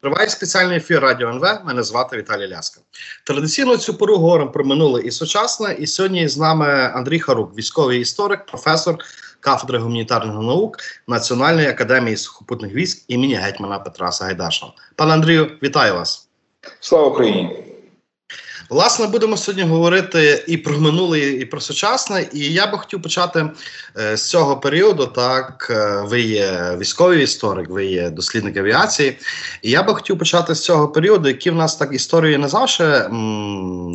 Триває спеціальний ефір Радіо НВ. Мене звати Віталій Ляска. Традиційно цю пору говоримо про минуле і сучасне. І сьогодні з нами Андрій Харук, військовий історик, професор кафедри гуманітарних наук Національної академії сухопутних військ імені гетьмана Петра Сагайдачного. Пане Андрію, вітаю вас! Слава Україні! Власне, будемо сьогодні говорити і про минуле, і про сучасне. І я би хотів почати е, з цього періоду. Так, е, ви є військовий історик, ви є дослідник авіації. І я би хотів почати з цього періоду, який в нас так історією не завжди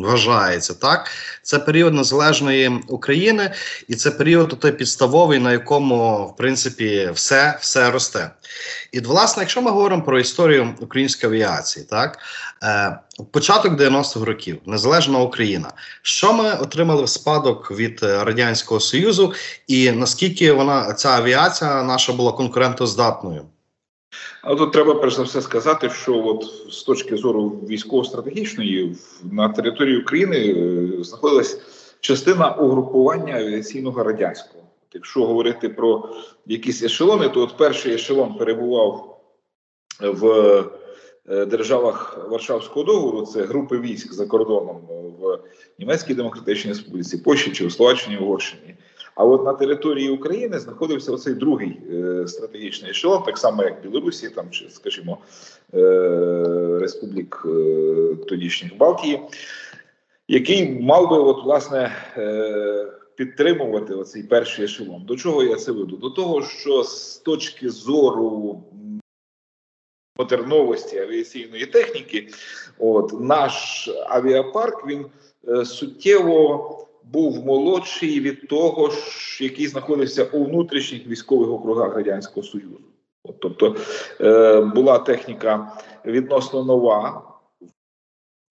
вважається. Так, це період незалежної України, і це період той підставовий, на якому в принципі все, все росте. І власне, якщо ми говоримо про історію української авіації, так початок 90-х років, незалежна Україна, що ми отримали в спадок від е, радянського союзу, і наскільки вона ця авіація наша була конкурентоздатною? А тут треба перш за все сказати, що от з точки зору військово-стратегічної на території України е, знаходилась частина угрупування авіаційного радянського. Якщо говорити про якісь ешелони, то от перший ешелон перебував в е, державах Варшавського договору. Це групи військ за кордоном в Німецькій Демократичній Республіці, Польщі чи в Словаччині, Угорщині. А от на території України знаходився оцей другий е, стратегічний ешелон, так само як Білорусі, там чи, скажімо, е, республік е, тодішніх Балтії, який мав би, от, власне, е, підтримувати оцей перший ешелон. До чого я це веду? До того, що з точки зору модерновості авіаційної техніки, от наш авіапарк він е, суттєво був молодший від того, який знаходився у внутрішніх військових округах радянського союзу. От, тобто е, була техніка відносно нова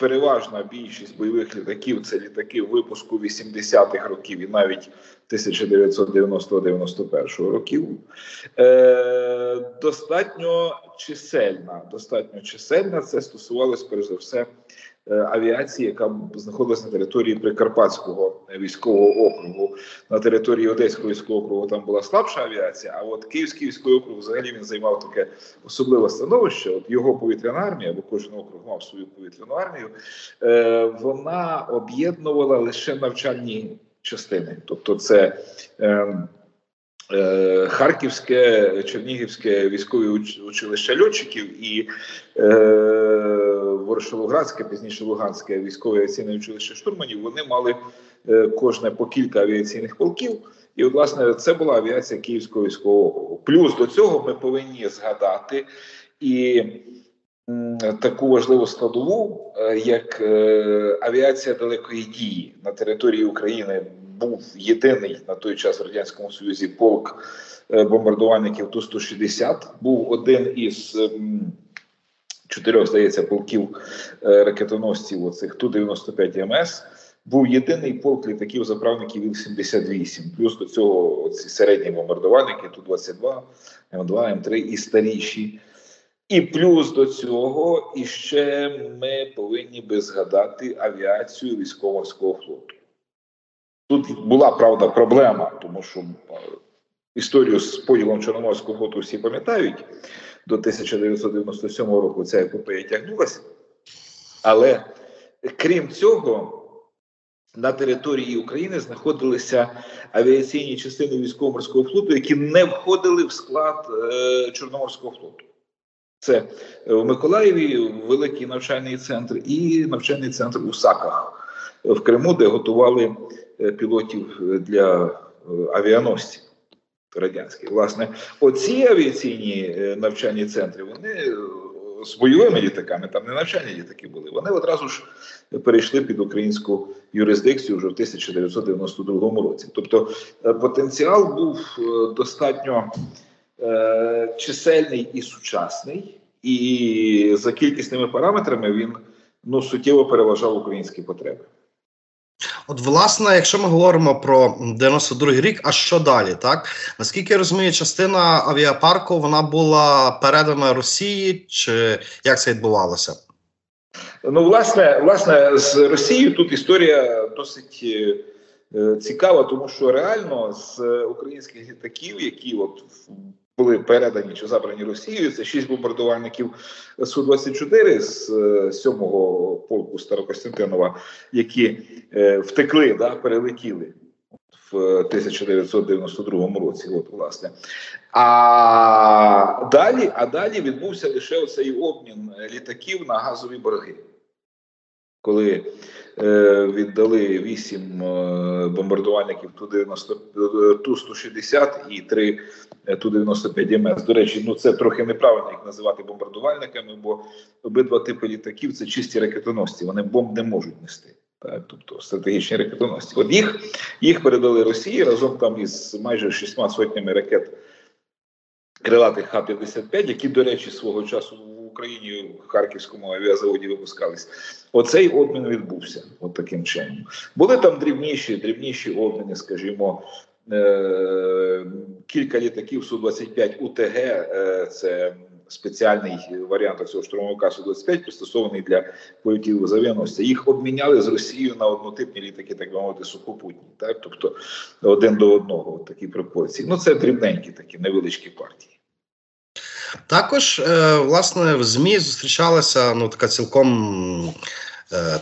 переважна більшість бойових літаків це літаки випуску 80-х років і навіть 1990-91 років. Е, Достатньо чисельна. Достатньо чисельна. Це стосувалось перш за все авіації, яка знаходилась на території Прикарпатського військового округу. На території Одеського військового округу там була слабша авіація. А от Київський військовий округ взагалі він займав таке особливе становище. От його повітряна армія, бо кожен округ мав свою повітряну армію. Е, вона об'єднувала лише навчальні частини, тобто це. Е, Харківське, Чернігівське військове училище льотчиків і е, Ворошилоградське, пізніше Луганське військове авіаційне училище штурманів, вони мали е, кожне по кілька авіаційних полків. І, от, власне, це була авіація Київського військового округу. Плюс до цього ми повинні згадати і таку важливу складову, е, як е, авіація далекої дії на території України був єдиний на той час в радянському союзі полк бомбардувальників Ту 160 Був один із. Чотирьох, здається, полків е, ракетоносців оцих Ту-95 МС. Був єдиний полк літаків заправників Іл-78. Плюс до цього ці середні бомбардувальники Ту-22, М2, М3 і старіші. І плюс до цього іще ми повинні би згадати авіацію військово-морського флоту. Тут була правда проблема, тому що е, історію з поділом Чорноморського флоту всі пам'ятають до 1997 року ця епопея тягнулася. Але крім цього, на території України знаходилися авіаційні частини військово-морського флоту, які не входили в склад е, Чорноморського флоту. Це в Миколаєві великий навчальний центр і навчальний центр у Саках в Криму, де готували е, пілотів для е, авіаносців радянський. Власне, оці авіаційні е, навчальні центри вони е, з бойовими літаками, там не навчальні літаки були. Вони одразу ж перейшли під українську юрисдикцію вже в 1992 році. Тобто е, потенціал був достатньо е, чисельний і сучасний, і за кількісними параметрами він ну суттєво переважав українські потреби. От, власне, якщо ми говоримо про 92-й рік, а що далі? Так наскільки я розумію, частина авіапарку вона була передана Росії, чи як це відбувалося? Ну, власне, власне, з Росією тут історія досить е, цікава, тому що реально з українських літаків, які от були передані чи забрані Росією. Це шість бомбардувальників Су-24 з 7-го е, полку Старокостянтинова, які е, втекли, да, перелетіли в 1992 році. От, власне. А далі, а далі відбувся лише оцей обмін літаків на газові борги. Коли е, віддали вісім е, бомбардувальників Ту-160 і три Е, Ту-95 МС. До речі, ну це трохи неправильно їх називати бомбардувальниками, бо обидва типи літаків це чисті ракетоносці. Вони бомб не можуть нести. Так, тобто стратегічні ракетоносці. От їх їх передали Росії разом там із майже шістьма сотнями ракет крилатих Х-55, які, до речі, свого часу Україні в Харківському авіазаводі випускались. Оцей обмін відбувся от таким чином. Були там дрібніші, дрібніші обміни, скажімо, Е, кілька літаків Су-25 УТГ, е, це спеціальний варіант цього штурмовика Су-25, пристосований для польотів з. Їх обміняли з Росією на однотипні літаки, так би мовити, сухопутні, так тобто один до одного такі пропорції. Ну це дрібненькі такі невеличкі партії. Також, е, власне, в ЗМІ зустрічалася ну така цілком Е,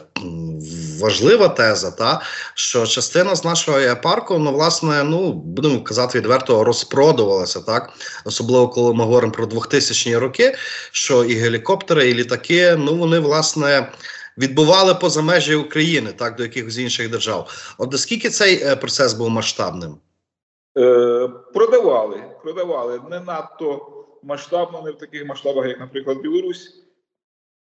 важлива теза, та що частина з нашого парку, ну власне, ну будемо казати відверто, розпродувалася так, особливо коли ми говоримо про 2000-ні роки. Що і гелікоптери, і літаки, ну вони власне. Відбували поза межі України, так до якихось інших держав. От наскільки цей е, процес був масштабним? Е, Продавали, продавали не надто масштабно, не в таких масштабах, як, наприклад, Білорусь.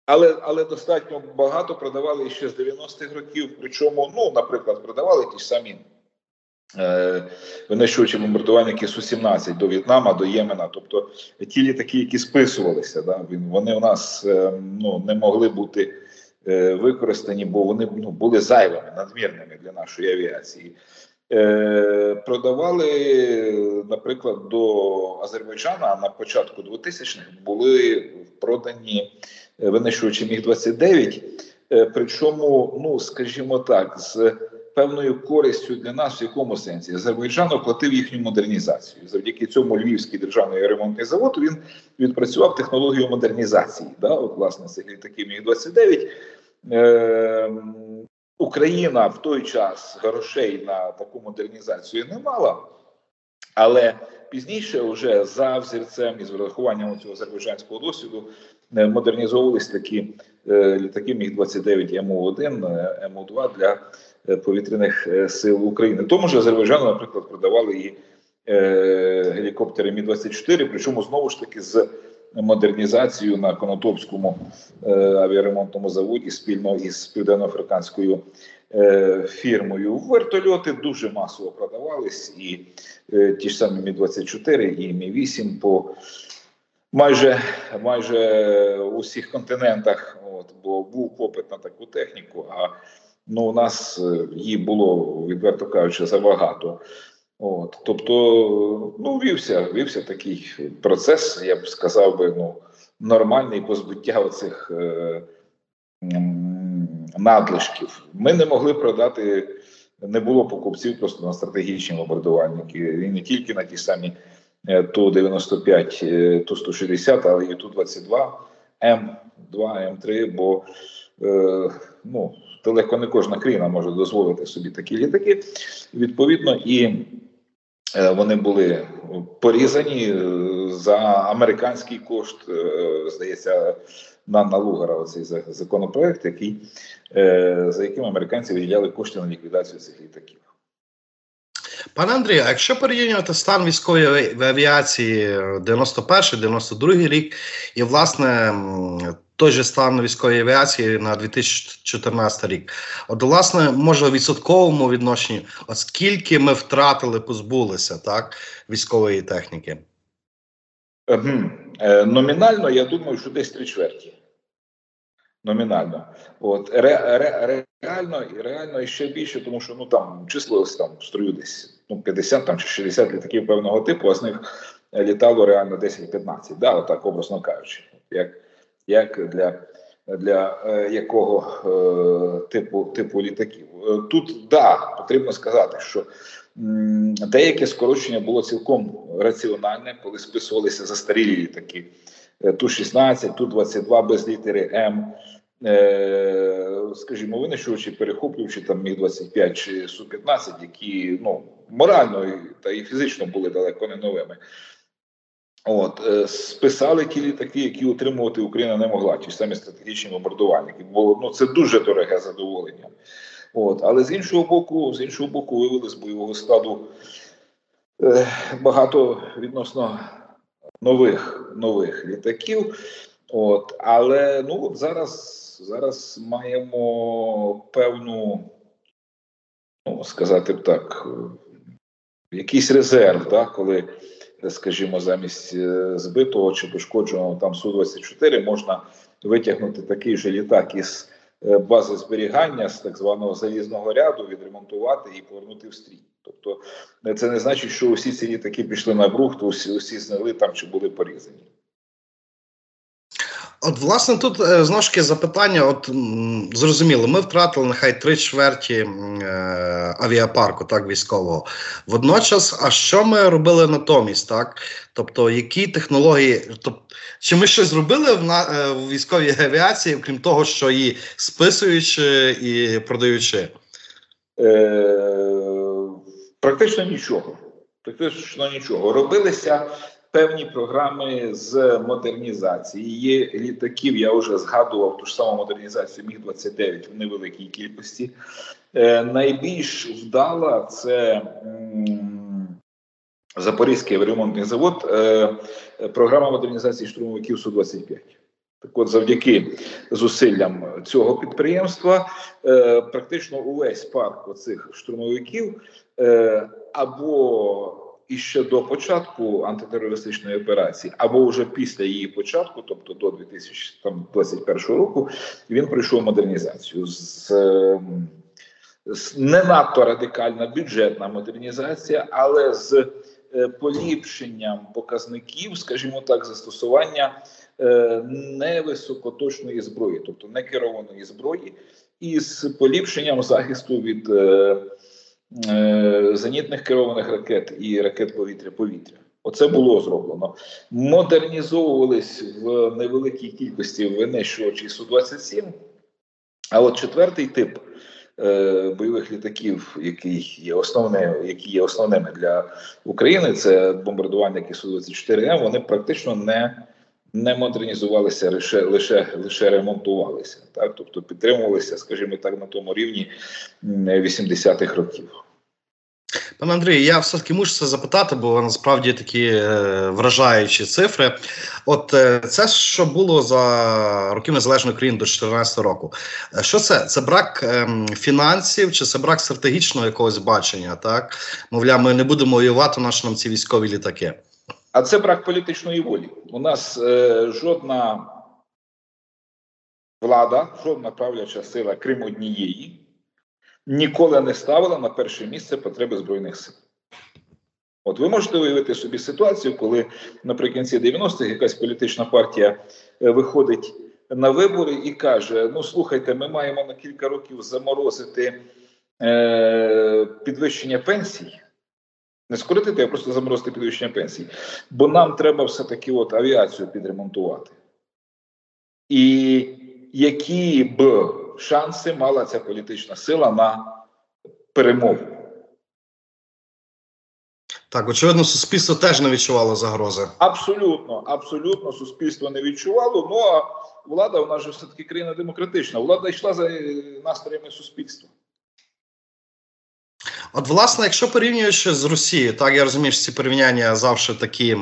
Але але достатньо багато продавали ще з 90-х років. Причому, ну, наприклад, продавали ті ж самі е, винищувачі бомбардувальники Су-17 до В'єтнама, до Ємена. Тобто ті літаки, які списувалися, да, вони у нас е, ну, не могли бути е, використані, бо вони ну, були зайвими, надмірними для нашої авіації. Е, Продавали, наприклад, до Азербайджана на початку 2000-х були продані винищувачі міг 29 е, Причому, ну скажімо так, з певною користю для нас в якому сенсі Азербайджан оплатив їхню модернізацію. Завдяки цьому Львівський державний ремонтний завод він відпрацював технологію модернізації. Да, от, власне, цих літаків міг 29 Е, Україна в той час грошей на таку модернізацію не мала, але пізніше, вже за взірцем і з врахуванням цього азербайджанського досвіду, е, модернізовувалися такі е, літаки міг 29 МУ-1, МУ-2 для е, повітряних сил України. Тому ж Азербайджану, наприклад, продавали і гелікоптери Мі 24 причому знову ж таки з модернізацією на Конотопському авіаремонтному заводі спільно із південноафриканською Е, фірмою. Вертольоти дуже масово продавались, і е, ті ж самі Мі 24 і Мі 8 по майже майже усіх континентах. От, Бо був попит на таку техніку. А ну у нас е, її було відверто кажучи забагато. От, тобто, ну вівся, вівся такий процес, я б сказав би, ну нормальний позбуття оцих. Е, надлишків. Ми не могли продати, не було покупців просто на стратегічні бомбардувальники. І не тільки на ті самі е, Ту-95, е, Ту-160, але і Ту-22, М2, М3, бо е, ну, далеко не кожна країна може дозволити собі такі літаки. Відповідно, і вони були порізані за американський кошт, здається, Нанна Лугара, оцей законопроект, який, е, за яким американці виділяли кошти на ліквідацію цих літаків. Пане Андрію, а якщо порівнювати стан військової авіації 91-92 рік, і, власне, той же стан військової авіації на 2014 рік, от, власне, може, в відсотковому відношенні, оскільки ми втратили, позбулися так, військової техніки? Е, номінально, я думаю, що десь три чверті номінально. От ре, ре, реально реально ще більше, тому що ну там числилось там в строю десь ну 50 там чи 60 літаків певного типу, а з них літало реально 10-15, да, отак образно кажучи, як як для для е, якого е, типу типу літаків. Е, тут да потрібно сказати, що Деяке скорочення було цілком раціональне, коли списувалися застарілі літаки. Е, Ту-16, Ту-22 без літери М, скажімо, винищувачі, перехоплюючи там міг 25 чи Су-15, які ну, морально та і фізично були далеко не новими. От, е, Списали ті літаки, які утримувати Україна не могла, ті самі стратегічні бомбардувальники. Бо ну, це дуже дороге задоволення. От, Але з іншого боку, з іншого боку, вивели з бойового складу е, багато відносно нових нових літаків. От, Але ну от зараз зараз маємо певну, ну сказати б так, якийсь резерв, да, коли, скажімо, замість е, збитого чи пошкодженого там Су-24 можна витягнути такий же літак із е, бази зберігання з так званого залізного ряду, відремонтувати і повернути в стрій. Тобто це не значить, що усі ці літаки пішли на брухт, усі, усі знали там чи були порізані. От, власне, тут е, знову ж таки запитання. От зрозуміло, ми втратили нехай три чверті е, авіапарку, так військового. Водночас, а що ми робили натомість, так? Тобто, які технології, тобто, чи ми щось зробили в на е, в військовій авіації, крім того, що її списуючи і продаючи? Е, Практично нічого. Практично нічого. Робилися певні програми з модернізації. Літаків, я вже згадував ту ж саму модернізацію Міг 29 в невеликій кількості. Е, Найбільш вдала це Запорізький ремонтний завод, е, програма модернізації штурмовиків Су 25 так от, завдяки зусиллям цього підприємства, е, практично увесь парк оцих штурмовиків е, або іще до початку антитерористичної операції, або вже після її початку, тобто до 2021 року, він пройшов модернізацію з. Не надто радикальна бюджетна модернізація, але з е, поліпшенням показників, скажімо так, застосування е, невисокоточної зброї, тобто не керованої зброї, і з поліпшенням захисту від Е, зенітних керованих ракет і ракет повітря-повітря. Оце було зроблено. Модернізовувались в невеликій кількості винищувачі Су-27. А от четвертий тип е, бойових літаків, який є основне, які є основними для України, це бомбардувальники Су-24М. Вони практично не не модернізувалися, лише лише лише ремонтувалися, так тобто підтримувалися, скажімо так, на тому рівні 80-х років. Пане Андрію, я все-таки мушу це запитати, бо насправді такі е, вражаючі цифри. От е, це що було за років незалежної України до 2014 року. Е, що це? Це брак е, фінансів чи це брак стратегічного якогось бачення? Так мовляв, ми не будемо воювати наші нам ці військові літаки. А це брак політичної волі. У нас е, жодна влада, жодна правляча сила, крім однієї, ніколи не ставила на перше місце потреби збройних сил. От ви можете уявити собі ситуацію, коли наприкінці 90-х якась політична партія е, виходить на вибори і каже: Ну, слухайте, ми маємо на кілька років заморозити е, підвищення пенсій не скоротити, а просто заморозити підвищення пенсій. Бо нам треба все-таки от авіацію підремонтувати. І які б шанси мала ця політична сила на перемогу? Так, очевидно, суспільство теж не відчувало загрози. Абсолютно, абсолютно, суспільство не відчувало. Ну а влада, вона ж все таки країна демократична. Влада йшла за настроями суспільства. От, власне, якщо порівнюючи з Росією, так я розумію, що ці порівняння завжди такі.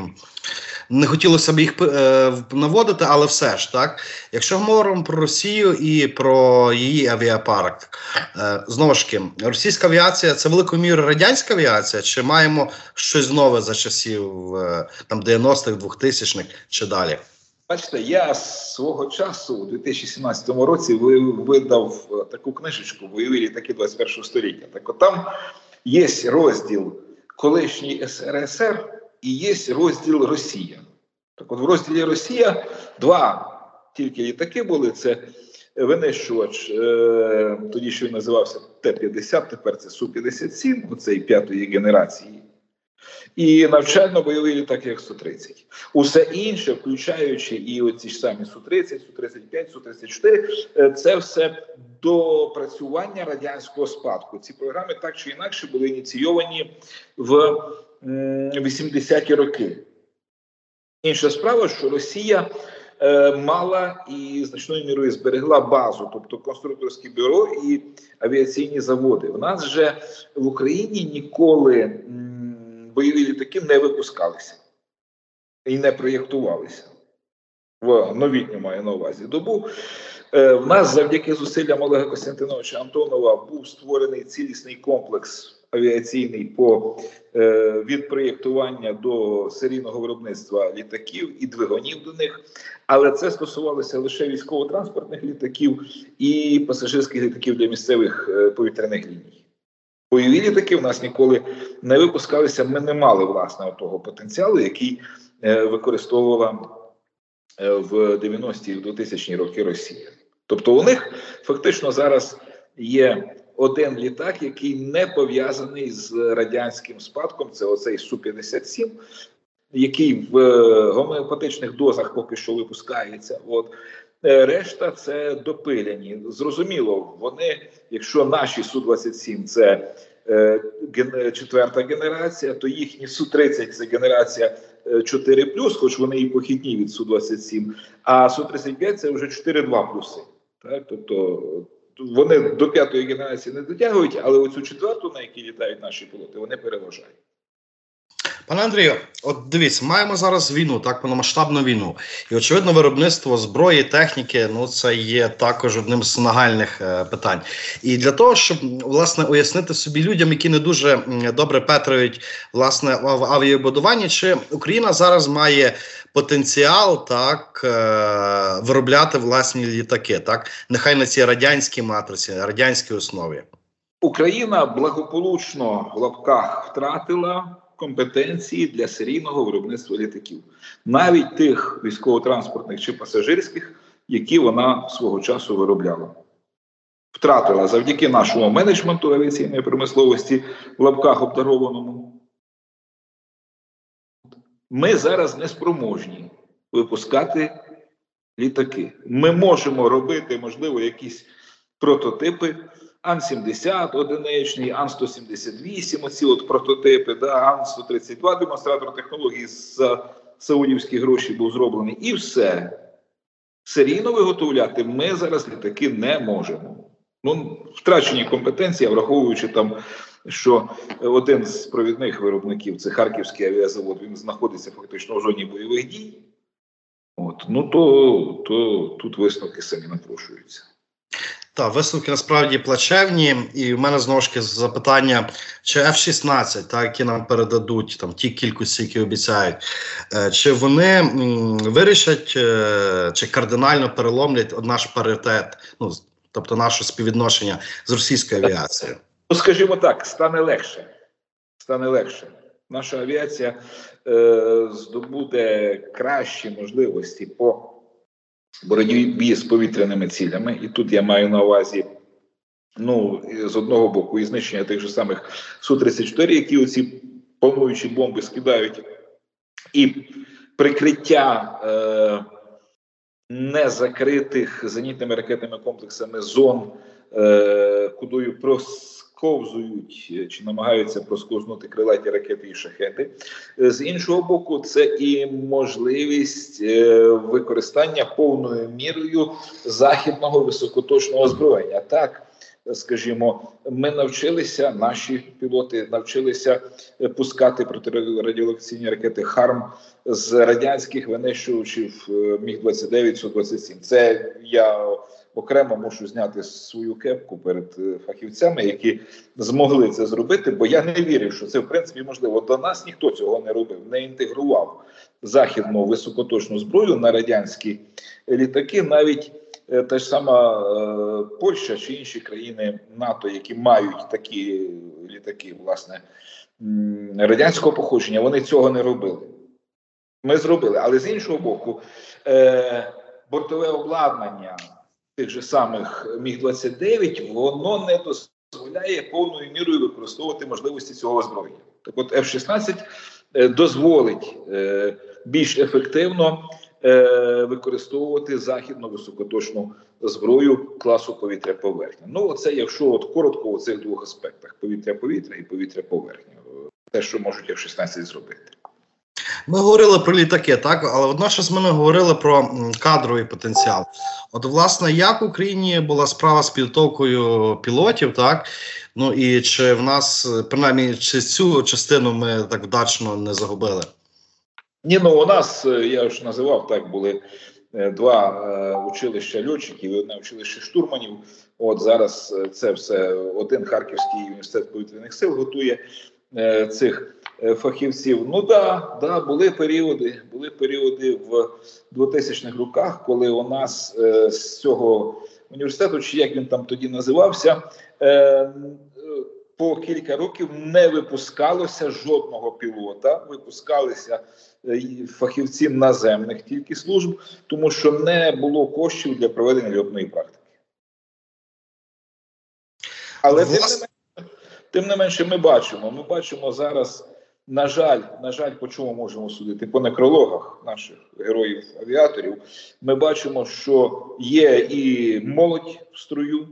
Не хотілося б їх е, наводити, але все ж так. Якщо говоримо про Росію і про її авіапарк, е, знову ж таки, російська авіація це великою мірою радянська авіація, чи маємо щось нове за часів е, там 90-х, 2000-х чи далі? Бачите, я свого часу у 2017 році видав е, таку книжечку Бойові літаки 21 століття. Так от там є розділ колишній СРСР і є розділ Росія. Так от в розділі Росія два тільки літаки були: це винищувач, е, тоді що він називався Т-50, тепер це Су-57, оцей п'ятої генерації. І навчально-бойовий літак як Су-30. Усе інше, включаючи і оці ж самі Су-30, Су-35, Су-34, це все допрацювання радянського спадку. Ці програми так чи інакше були ініційовані в 80-ті роки. Інша справа, що Росія е, мала і значною мірою зберегла базу, тобто конструкторське бюро і авіаційні заводи. У нас же в Україні ніколи бойові літаки не випускалися і не проєктувалися в новітню маю на увазі добу. Е, в нас завдяки зусиллям Олега Костянтиновича Антонова був створений цілісний комплекс авіаційний по е, від проєктування до серійного виробництва літаків і двигунів до них, але це стосувалося лише військово-транспортних літаків і пасажирських літаків для місцевих е, повітряних ліній. Бойові літаки в нас ніколи не випускалися. Ми не мали власне того потенціалу, який е, використовувала е, в 90-ті і 2000-ні роки Росія. Тобто, у них фактично зараз є один літак, який не пов'язаний з радянським спадком. Це оцей су 57 який в е, гомеопатичних дозах поки що випускається. От решта це допиляні. Зрозуміло, вони, якщо наші су 27 це е, четверта генерація, то їхні су 30 це генерація 4 хоч вони і похідні від су 27 а су 35 це вже 4-2 плюси. Так, тобто вони до п'ятої генерації не дотягують, але оцю четверту, на якій літають наші пілоти, вони переважають. Пане Андрію, от дивіться, маємо зараз війну, так повномасштабну війну, і очевидно, виробництво зброї, техніки ну це є також одним з нагальних е, питань. І для того, щоб власне уяснити собі людям, які не дуже добре петрують власне в авіабудуванні, чи Україна зараз має потенціал так е, виробляти власні літаки, так нехай на цій радянській матриці, радянській основі. Україна благополучно в лапках втратила компетенції для серійного виробництва літаків, навіть тих військово-транспортних чи пасажирських, які вона свого часу виробляла. Втратила завдяки нашому менеджменту авіаційної промисловості в лапках обдарованому. Ми зараз не спроможні випускати літаки. Ми можемо робити, можливо, якісь прототипи. Ан-70 одиничний, Ан-178, оці от прототипи, да, Ан-132 демонстратор технології з саудівські гроші був зроблений. І все. Серійно виготовляти ми зараз літаки не можемо. Ну, втрачені компетенції, враховуючи там, що один з провідних виробників це Харківський авіазавод, він знаходиться фактично в зоні бойових дій. От, Ну то, то тут висновки самі напрошуються. Так, висновки насправді плачевні, і в мене знову ж таки запитання: чи F-16, так, які нам передадуть там ті кількості, які обіцяють, е, чи вони м, вирішать е, чи кардинально переломлять наш паритет, ну тобто наше співвідношення з російською авіацією? Ну, скажімо так, стане легше. Стане легше. Наша авіація е, здобуде кращі можливості по боротьбі з повітряними цілями, і тут я маю на увазі. Ну, з одного боку, і знищення тих же самих Су-34, які оці плануючі бомби скидають, і прикриття е, незакритих зенітними ракетними комплексами зон, е, кудою прос ковзують е, чи намагаються просковзнути крилаті ракети і шахети. Е, з іншого боку, це і можливість е, використання повною мірою західного високоточного озброєння. Так, скажімо, ми навчилися, наші пілоти навчилися пускати протирадіолокаційні ракети ХАРМ з радянських винищувачів Міг 29 Су 27 Це я окремо мушу зняти свою кепку перед е, фахівцями, які змогли це зробити. Бо я не вірив, що це в принципі можливо. До нас ніхто цього не робив, не інтегрував західну високоточну зброю на радянські літаки, навіть. Е, та ж сама е, Польща чи інші країни НАТО, які мають такі літаки, власне радянського походження, вони цього не робили. Ми зробили, але з іншого боку, е, бортове обладнання, тих же самих Міг 29 воно не дозволяє повною мірою використовувати можливості цього озброєння. Так, от F-16 е, дозволить більш ефективно використовувати західну високоточну зброю класу повітря-поверхня. Ну, це якщо от коротко у цих двох аспектах: повітря-повітря і повітря-поверхня, те, що можуть F-16 зробити. Ми говорили про літаки, так але водночас ми не говорили про кадровий потенціал. От, власне, як в Україні була справа з підготовкою пілотів, так ну і чи в нас принаймні чи цю частину ми так вдачно не загубили? Ні, ну у нас я ж називав так, були е, два е, училища льотчиків і одне училище штурманів. От зараз е, це все один харківський університет повітряних сил готує е, цих Е, фахівців. Ну да, да, були періоди, були періоди в 2000-х роках, коли у нас е, з цього університету, чи як він там тоді називався, е, по кілька років не випускалося жодного пілота, випускалися е, фахівці наземних тільки служб, тому що не було коштів для проведення льотної практики. Але тим не, менше, тим не менше, ми бачимо. Ми бачимо зараз на жаль, на жаль, по чому можемо судити? По некрологах наших героїв-авіаторів ми бачимо, що є і молодь в строю,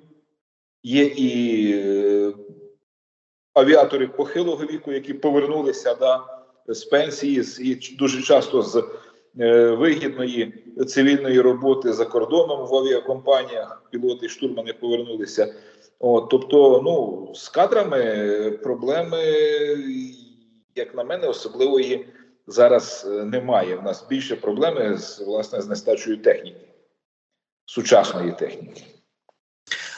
є і е, авіатори похилого віку, які повернулися да, з пенсії, і дуже часто з е, вигідної цивільної роботи за кордоном в авіакомпаніях. Пілоти штурмани повернулися. От, Тобто, ну, з кадрами проблеми як на мене, особливої зараз е, немає. У нас більше проблеми з власне з нестачою техніки, сучасної техніки.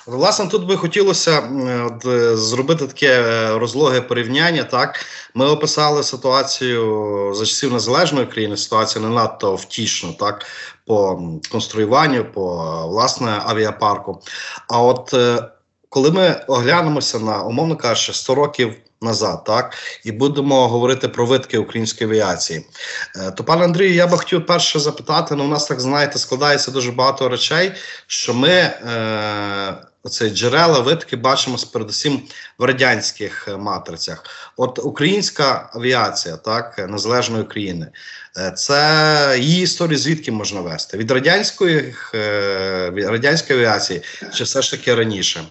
Власне, тут би хотілося от, е, зробити таке е, розлоге порівняння. Так, ми описали ситуацію за часів незалежної країни. Ситуація не надто втішна, так по конструюванню, по власне авіапарку. А от коли ми оглянемося на умовно кажучи, 100 років назад, так і будемо говорити про витки української авіації. Е, то, пане Андрію, я би хотів перше запитати: ну, у нас так знаєте, складається дуже багато речей, що ми е, оці джерела витки бачимо передусім в радянських е, матрицях. От українська авіація, так незалежної України. Е, це її історію звідки можна вести? Від радянської від радянської авіації чи все ж таки раніше?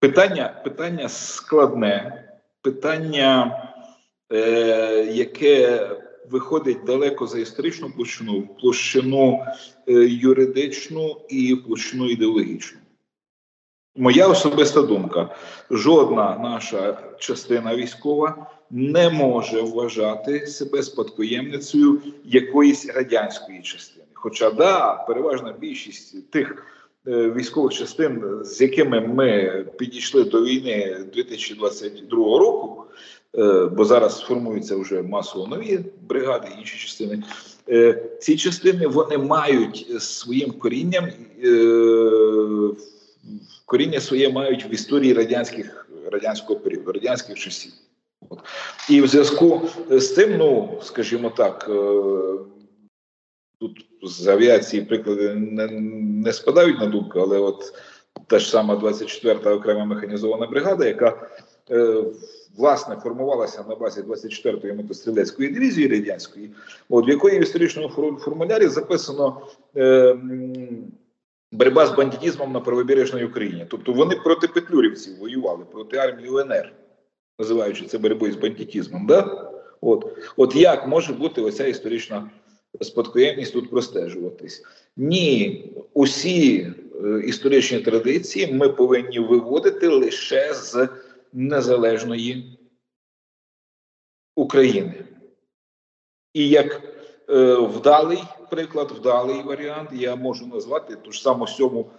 Питання питання складне, питання, е, яке виходить далеко за історичну площину, площину е, юридичну і площину ідеологічну. Моя особиста думка: жодна наша частина військова не може вважати себе спадкоємницею якоїсь радянської частини. Хоча да, переважна більшість тих. Е, військових частин, з якими ми підійшли до війни 2022 року, е, бо зараз формуються вже масово нові бригади, інші частини. Е, ці частини вони мають своїм корінням коріння своє мають в історії радянських радянського періоду, радянських часів. От. І в зв'язку з цим, ну скажімо так, тут з авіації приклади не, не спадають на думку, але от та ж сама 24-та окрема механізована бригада, яка е, власне формувалася на базі 24-ї мотострілецької дивізії радянської, от в якої в історичному формулярі записано. Е, Боротьба з бандитізмом на правобережній Україні. Тобто вони проти петлюрівців воювали, проти армії УНР, називаючи це боротьбою з бандитізмом. Да? От от як може бути оця історична спадкоємність тут простежуватись. Ні, усі е, історичні традиції ми повинні виводити лише з незалежної України. І як е, вдалий приклад, вдалий варіант, я можу назвати ту ж саму сьому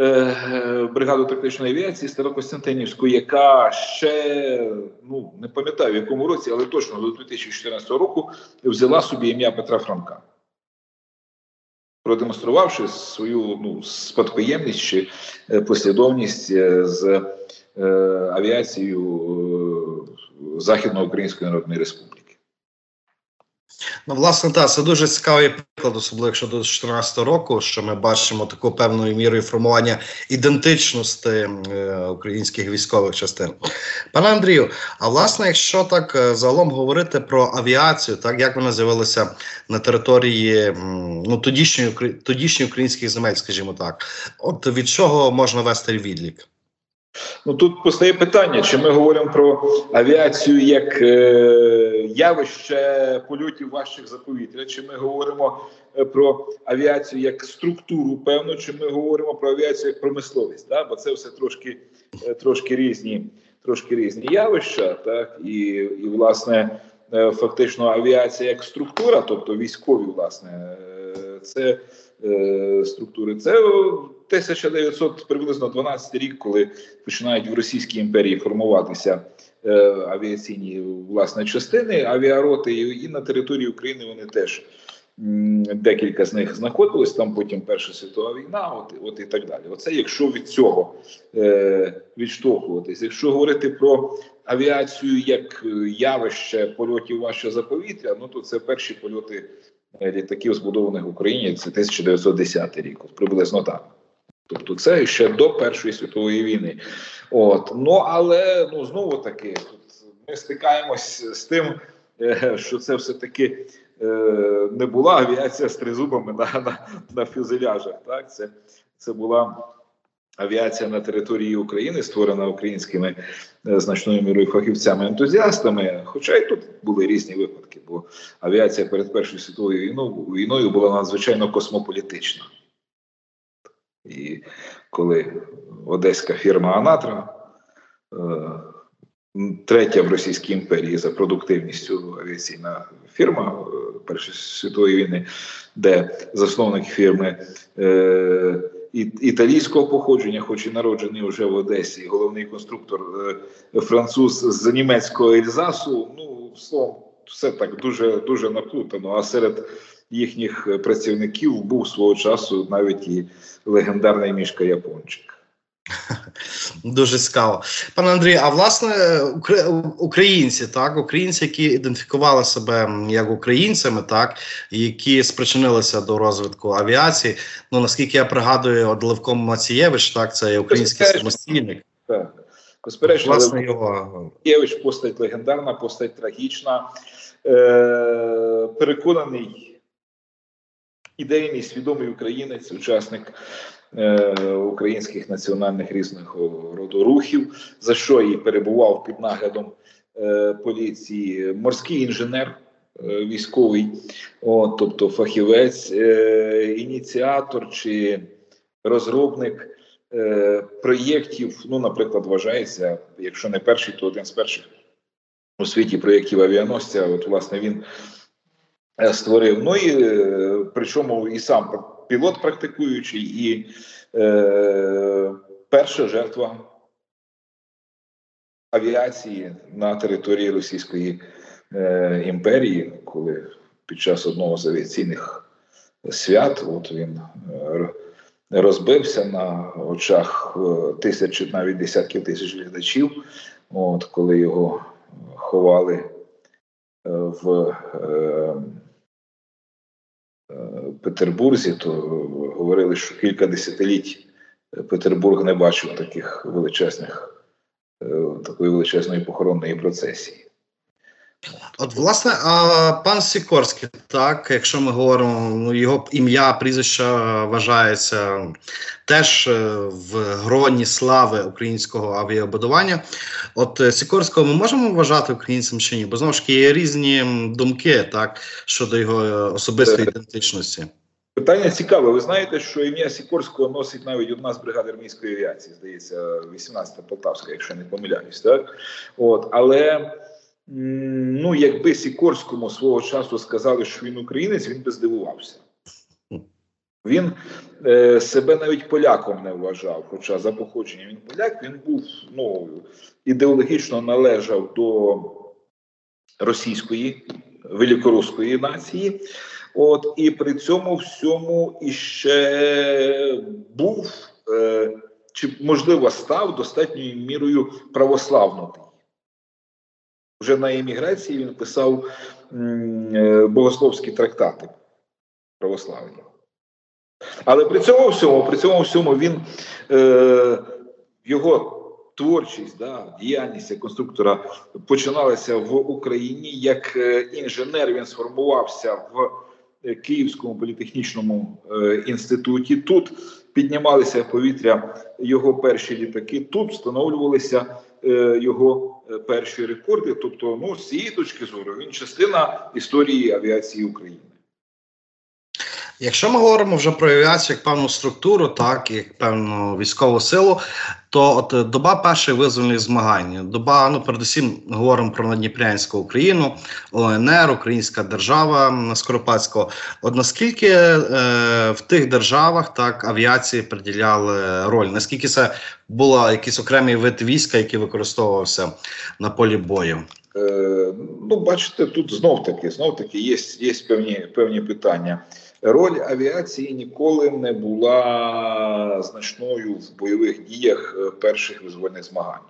Е, бригаду тактичної авіації Старокостянтинівську, яка ще ну не пам'ятаю в якому році, але точно до 2014 року взяла собі ім'я Петра Франка, продемонструвавши свою ну, спадкоємність чи е, послідовність е, з е, авіацією Західноукраїнської Народної Республіки. Ну, власне, так, це дуже цікавий приклад, особливо якщо до 2014 року, що ми бачимо таку певною мірою формування ідентичності е, українських військових частин. Пане Андрію, а власне, якщо так е, загалом говорити про авіацію, так як вона з'явилася на території ну, тодішньої тодішньої українських земель, скажімо так, от від чого можна вести відлік? Ну тут постає питання: чи ми говоримо про авіацію як е, явище польотів важчих за повітря, чи ми говоримо е, про авіацію як структуру, певно, чи ми говоримо про авіацію як промисловість, да? бо це все трошки е, трошки різні трошки різні явища, так і, і власне е, фактично авіація як структура, тобто військові, власне, це структури. Це 1900 приблизно 12 рік, коли починають в Російській імперії формуватися е, авіаційні власне частини, авіароти, і на території України вони теж декілька з них знаходились. Там потім Перша світова війна, от от і так далі. Оце якщо від цього е, відштовхуватись, якщо говорити про авіацію як явище польотів важче за повітря, ну то це перші польоти. Літаків, збудованих в Україні, це 1910 рік, приблизно так. Тобто, це ще до Першої світової війни. От ну але ну знову таки, тут ми стикаємось з тим, е, що це все таки е, не була авіація з тризубами на на, на фюзеляжах. Так, це, це була. Авіація на території України створена українськими е, значною мірою фахівцями-ентузіастами. Хоча і тут були різні випадки, бо авіація перед Першою світовою війною, війною була надзвичайно космополітична. І коли одеська фірма Анатра, е, третя в Російській імперії за продуктивністю авіаційна фірма е, Першої світової війни, де засновник фірми італійського походження, хоч і народжений вже в Одесі, головний конструктор француз з німецького Ельзасу, ну словом, все так дуже дуже наплутано. А серед їхніх працівників був свого часу навіть і легендарний мішка Япончик. Дуже цікаво, пане Андрію. А власне українці, так українці, які ідентифікували себе як українцями, так які спричинилися до розвитку авіації. Ну наскільки я пригадую, от Левко Мацієвич, так це український самостійник. Так, безперечно, власне його Мацієвич постать легендарна, постать трагічна. Е, Переконаний ідейний свідомий українець, учасник е, українських національних різних роду рухів, за що і перебував під наглядом е, поліції, морський інженер. Е, військовий, от, тобто фахівець, е, ініціатор чи розробник е, проєктів, ну, наприклад, вважається, якщо не перший, то один з перших у світі проєктів авіаносця. От, власне, він Е, створив. Ну і е, причому і сам пілот практикуючий, і е, перша жертва авіації на території Російської е, імперії, коли під час одного з авіаційних свят от він е, розбився на очах тисяч, навіть десятків тисяч глядачів, от коли його ховали в Петербурзі, то говорили, що кілька десятиліть Петербург не бачив таких величезних, е, такої величезної похоронної процесії. От, власне, а пан Сікорський, так, якщо ми говоримо, ну його ім'я, прізвище вважається теж е, в гроні слави українського авіабудування. От е, Сікорського ми можемо вважати українцем чи ні? Бо знову ж таки є різні думки так, щодо його особистої ідентичності. Питання цікаве. Ви знаєте, що ім'я Сікорського носить навіть одна з бригад армійської авіації, здається, 18-та Полтавська, якщо не помиляюсь, так от але. Ну, якби Сікорському свого часу сказали, що він українець, він би здивувався. Він е, себе навіть поляком не вважав. Хоча за походженням він поляк, він був ну, ідеологічно належав до російської великоруської нації. От і при цьому всьому іще був е, чи можливо став достатньою мірою православною вже на еміграції він писав е, богословські трактати православні. Але при цьому всьому, при цьому всьому він е, його творчість, да, діяльність як конструктора починалася в Україні. Як е, інженер він сформувався в е, Київському політехнічному інституті. Тут піднімалися повітря його перші літаки. Тут встановлювалися його перші рекорди. Тобто, ну з цієї точки зору він частина історії авіації України. Якщо ми говоримо вже про авіацію як певну структуру, так як певну військову силу, то от доба перших визвольних змагань, доба, ну передусім говоримо про Надніпрянську Україну, ОНР, Українська держава Скоропадського. От наскільки е, в тих державах так авіації приділяли роль? Наскільки це була якийсь окремий вид війська, який використовувався на полі бою? Е, ну, бачите, тут знов таки знов таки є, є певні, певні питання. Роль авіації ніколи не була значною в бойових діях е, перших визвольних змагань.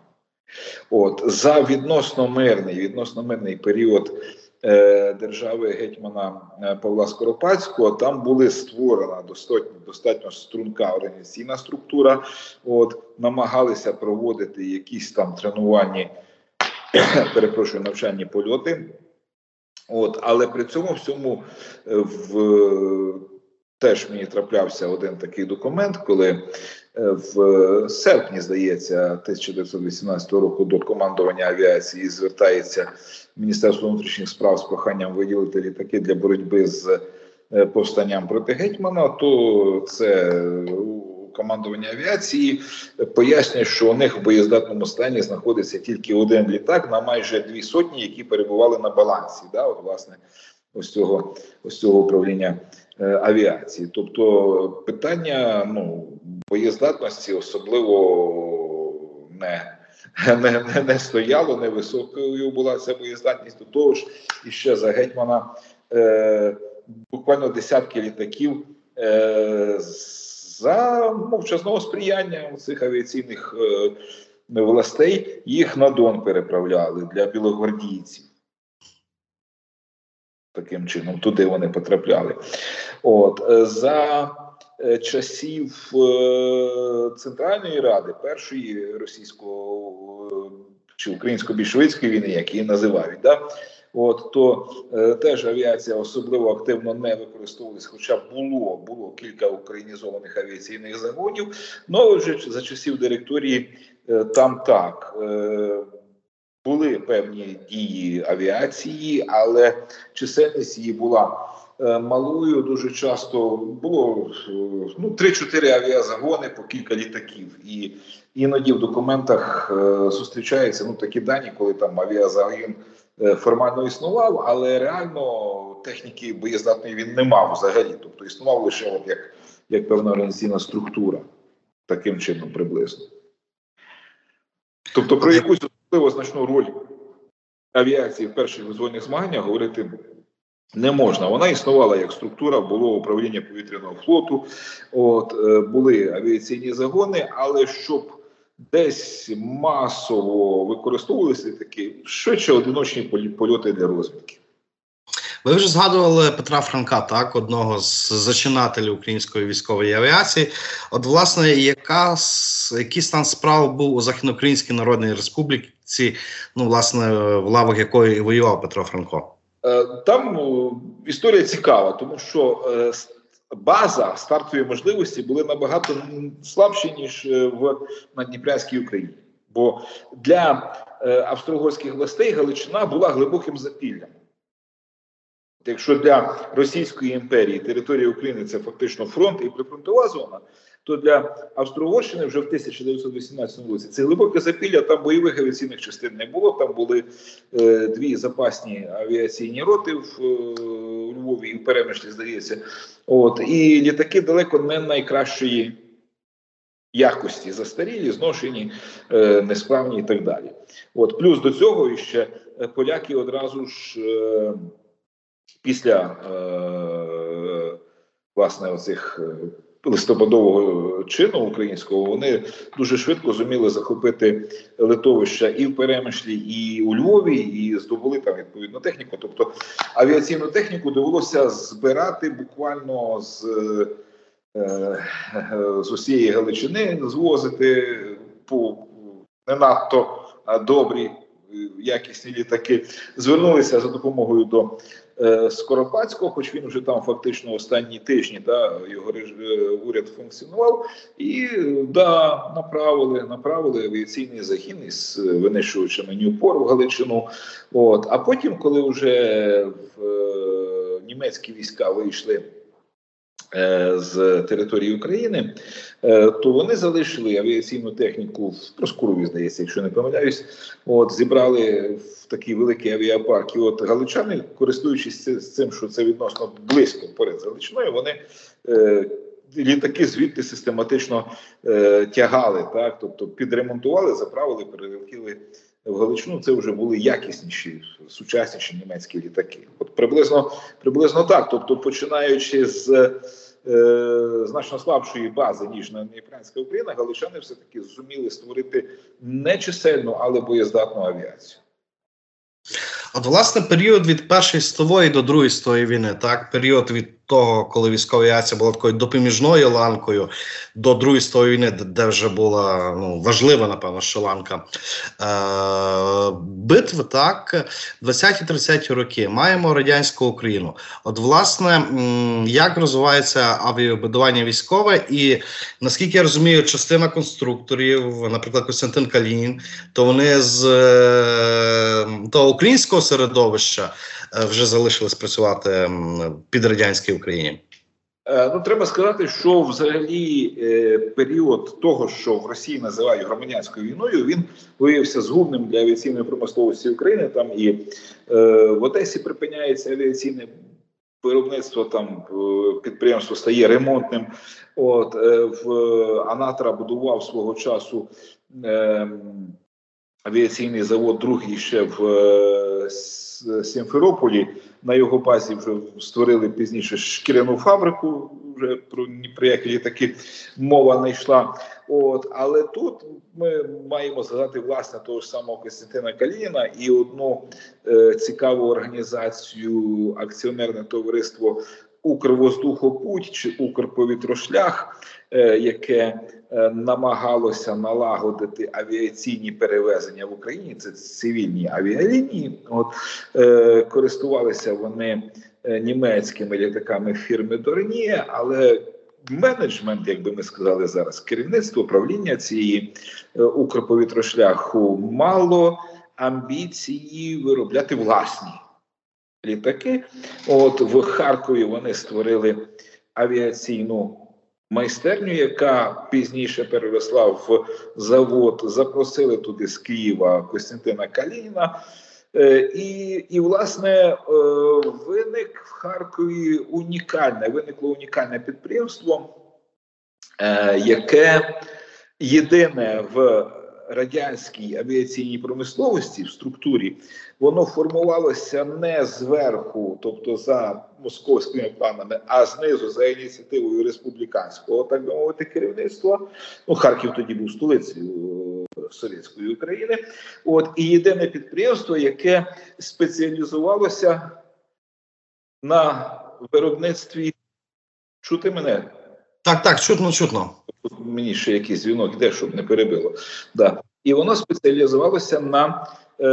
От за відносно мирний, відносно мирний період е, держави гетьмана е, Павла Скоропадського там були створена достатньо достатньо струнка організаційна структура. От намагалися проводити якісь там тренувальні, перепрошую навчальні польоти. От, Але при цьому всьому е, в теж мені траплявся один такий документ, коли е, в серпні, здається, 1918 року до командування авіації звертається Міністерство внутрішніх справ з проханням виділити літаки для боротьби з е, повстанням проти гетьмана, то це командування авіації пояснює, що у них в боєздатному стані знаходиться тільки один літак на майже дві сотні, які перебували на балансі. Да, от власне ось цього ось цього управління е, авіації. Тобто питання ну боєздатності особливо не. Не, не не, стояло, невисокою була ця боєздатність до того ж, і ще за гетьмана е, буквально десятки літаків е, за мовчазного сприяння цих авіаційних е, властей їх на Дон переправляли для білогвардійців. Таким чином, туди вони потрапляли. От е, за е, часів Центральної Ради, першої російського чи українсько-більшовицької війни, як її називають, да, От то е, теж авіація особливо активно не використовувалась, хоча було було кілька українізованих авіаційних загонів. Ну вже за часів директорії е, там так. Е, були певні дії авіації, але чисельність її була е, малою. Дуже часто було ну 3-4 авіазагони по кілька літаків, і іноді в документах е, зустрічаються ну такі дані, коли там авіазагін формально існував, але реально техніки боєздатної він не мав взагалі. Тобто існував лише от як, як певна організаційна структура, таким чином приблизно. Тобто, про якусь особливо значну роль авіації в перших визвольних змаганнях говорити. Не можна, вона існувала як структура, було управління повітряного флоту, от е, були авіаційні загони, але щоб десь масово використовувалися такі швидше одиночні польоти для розвідки. Ви вже згадували Петра Франка, так, одного з зачинателів української військової авіації. От, власне, яка який стан справ був у Західноукраїнській Народній Республіці, ну, власне, в лавах якої воював Петро Франко? Е, там історія цікава, тому що е, база стартові можливості були набагато слабші ніж в в Надніпрянській Україні. Бо для е, австро-угорських властей Галичина була глибоким запіллям. Якщо для Російської імперії територія України це фактично фронт і прифронтова зона, то для Австро-Угорщини вже в 1918 році це глибоке запілля. Там бойових авіаційних частин не було. Там були е, дві запасні авіаційні роти в е, Львові і в Перемишлі, здається. От і літаки далеко не найкращої. Якості застарілі, зношені, е, несправні і так далі. От плюс до цього ще е, поляки одразу ж е, після е, власне оцих е, листопадового чину українського вони дуже швидко зуміли захопити литовища і в Перемишлі, і у Львові, і здобули там відповідну техніку. Тобто авіаційну техніку довелося збирати буквально з е, з усієї Галичини, звозити по не надто добрі якісні літаки. Звернулися за допомогою до Скоропадського, хоч він вже там фактично останні тижні да, його е, уряд функціонував, і да, направили направили авіаційний загін із винищувачами Ньюпор в Галичину. От, А потім, коли вже в е, німецькі війська вийшли. Е, з території України, е, то вони залишили авіаційну техніку в Проскурові, здається, якщо не помиляюсь. От зібрали в такий великий авіапарк. І от галичани, користуючись цим, що це відносно близько поряд з Галичиною, вони е, літаки звідти систематично е, тягали, так тобто підремонтували, заправили, перелетіли в Галичину. Це вже були якісніші, сучасніші німецькі літаки. От приблизно приблизно так. Тобто, починаючи з значно слабшої бази ніж на Дніпрянська Україна, галичани все таки зуміли створити не чисельну, але боєздатну авіацію. От, власне, період від першої світової до другої світової війни, так, період від того, коли військова авіація була такою допоміжною ланкою до Другої світової війни, де вже була ну, важлива, напевно, що ланка е, битв, так, 20-30 роки маємо радянську Україну. От, власне, як розвивається авіабудування військове, і наскільки я розумію, частина конструкторів, наприклад, Костянтин Калінін, то вони з е, того українського середовища вже залишились працювати під радянським в Україні? Е, ну, треба сказати, що взагалі е, період того, що в Росії називають громадянською війною, він виявився згубним для авіаційної промисловості України. Там і е, в Одесі припиняється авіаційне виробництво. Там е, підприємство стає ремонтним. От е, в Анатра будував свого часу е, авіаційний завод, другий ще в е, Сімферополі. На його базі вже створили пізніше шкіряну фабрику. Вже про ні про які літаки мова не йшла. От але тут ми маємо згадати власне того ж самого Костянтина Калініна і одну е, цікаву організацію акціонерне товариство Укрвоздухопуть чи Укрповітрошлях, е, яке намагалося налагодити авіаційні перевезення в Україні. Це цивільні авіалінії. От е, користувалися вони німецькими літаками фірми Дорніє, але менеджмент, як би ми сказали зараз, керівництво управління цієї Укрповітрошляху мало амбіції виробляти власні літаки. От в Харкові вони створили авіаційну майстерню, яка пізніше переросла в завод. Запросили туди з Києва Костянтина Калініна. Е, і, і, власне, е, виник в Харкові унікальне, виникло унікальне підприємство, е, яке єдине в радянській авіаційній промисловості в структурі воно формувалося не зверху, тобто за московськими планами, а знизу за ініціативою республіканського так би мовити керівництва. Ну Харків тоді був столицею е, совєтської України. От і єдине підприємство, яке спеціалізувалося на виробництві. Чути мене? Так, так, чутно, чутно мені ще якийсь дзвінок йде, щоб не перебило. Да. І воно спеціалізувалося на е,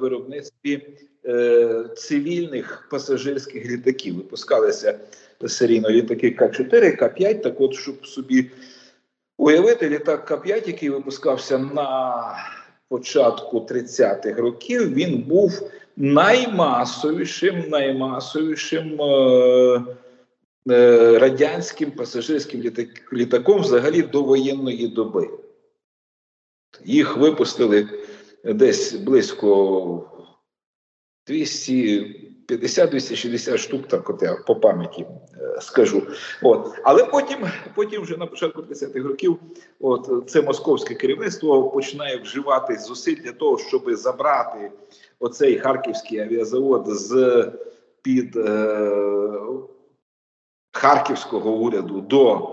виробництві е, цивільних пасажирських літаків. Випускалися серійно літаки К4, К5. Так, от, щоб собі уявити, літак К5, який випускався на початку 30-х років, він був наймасовішим, наймасовішим. Е, радянським пасажирським літаком взагалі до воєнної доби. Їх випустили десь близько 250-260 штук, так от я по пам'яті е, скажу. От. Але потім, потім, вже на початку 30-х років, от це московське керівництво починає вживати зусиль для того, щоб забрати оцей харківський авіазавод з під. Е, харківського уряду до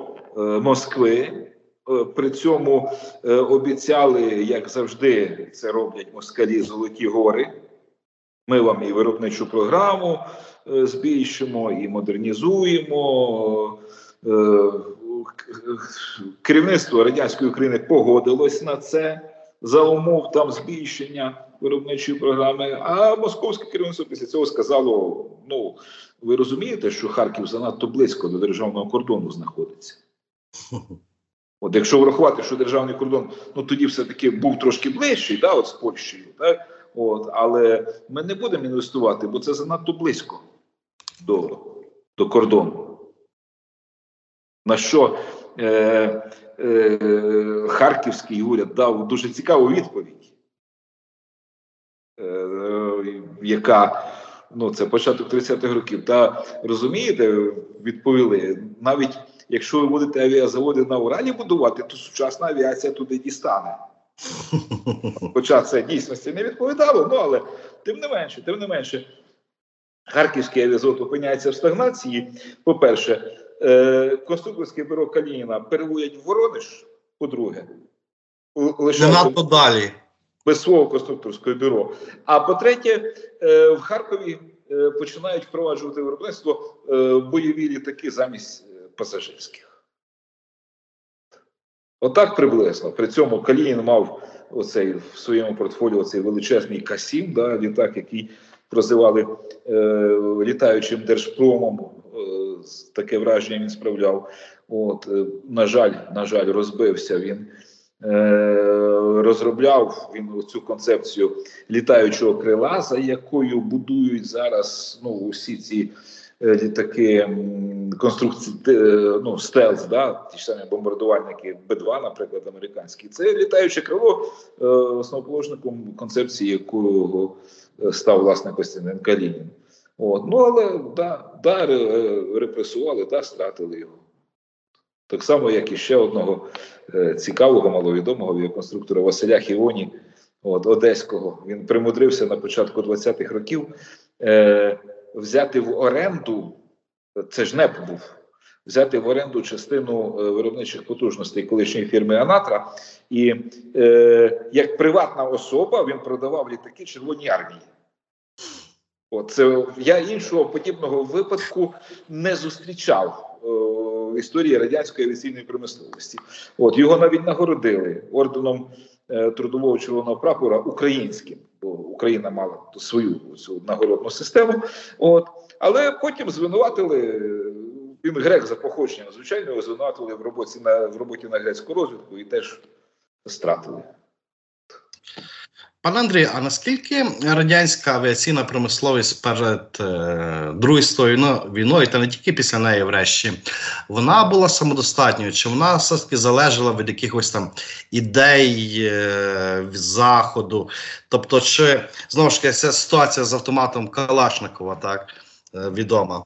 Москви. При цьому обіцяли, як завжди, це роблять москалі Золоті Гори. Ми вам і виробничу програму збільшимо, і модернізуємо. Керівництво радянської України погодилось на це за умов там збільшення виробничої програми. А московське керівництво після цього сказало: ну ви розумієте, що Харків занадто близько до державного кордону знаходиться. От якщо врахувати, що державний кордон ну тоді все-таки був трошки ближчий, да, от з Польщею, так? От, але ми не будемо інвестувати, бо це занадто близько до, до кордону. На що е, е, Харківський уряд дав дуже цікаву відповідь, яка ну це початок 30-х років. Та розумієте, відповіли навіть якщо ви будете авіазаводи на Уралі будувати, то сучасна авіація туди дістане. Хоча це дійсності не відповідало, ну але тим не менше, тим не менше, Харківський авіазавод опиняється в стагнації. По-перше, е, конструкторське бюро Калініна переводять в Воронеж, по-друге, лише надто далі. Без свого конструкторського бюро. А по-третє, е, в Харкові е, починають впроваджувати виробництво е, бойові літаки замість пасажирських. Отак приблизно. При цьому Калінін мав оцей в своєму портфоліо цей величезний Касім, да, літак, який прозивали е, літаючим держпромом. Е, таке враження він справляв. От, е, На жаль, на жаль, розбився він. Е, розробляв він цю концепцію літаючого крила, за якою будують зараз ну, усі ці Е, літаки конструкції е, ну, стелс, да, ті ж самі бомбардувальники Б-2, наприклад, американські. Це літаюче крило, основоположником концепції, якого став власне Костянтин Калінін. От. Ну, але да, да, репресували, да, стратили його. Так само, як і ще одного цікавого, маловідомого авіаконструктора Василя Хіоні, от, Одеського. Він примудрився на початку 20-х років. Е, взяти в оренду, це ж НЕП був, взяти в оренду частину е, виробничих потужностей колишньої фірми Анатра, і е, як приватна особа він продавав літаки Червоній армії. От, це, я іншого подібного випадку не зустрічав е, історії радянської авіаційної промисловості. От його навіть нагородили орденом е, трудового червоного прапора українським бо Україна мала свою цю нагородну систему. От але потім звинуватили він грек за походженням. Звичайно, його звинуватили в роботі на в роботі на грецьку розвідку і теж стратили. Пане Андрію, а наскільки радянська авіаційна промисловість перед е, Другою світовою війною, та не тільки після неї, врешті, вона була самодостатньою? Чи вона все таки залежала від якихось там ідей е, заходу? Тобто, чи знову ж таки ця ситуація з автоматом Калашникова так е, відома?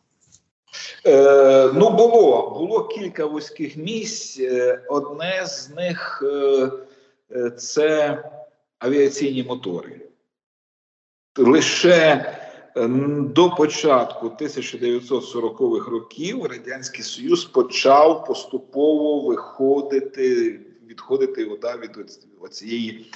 Е, Ну, було було кілька вузьких місць. Е, одне з них е, це авіаційні мотори. Лише до початку 1940-х років Радянський Союз почав поступово виходити, відходити вода від цієї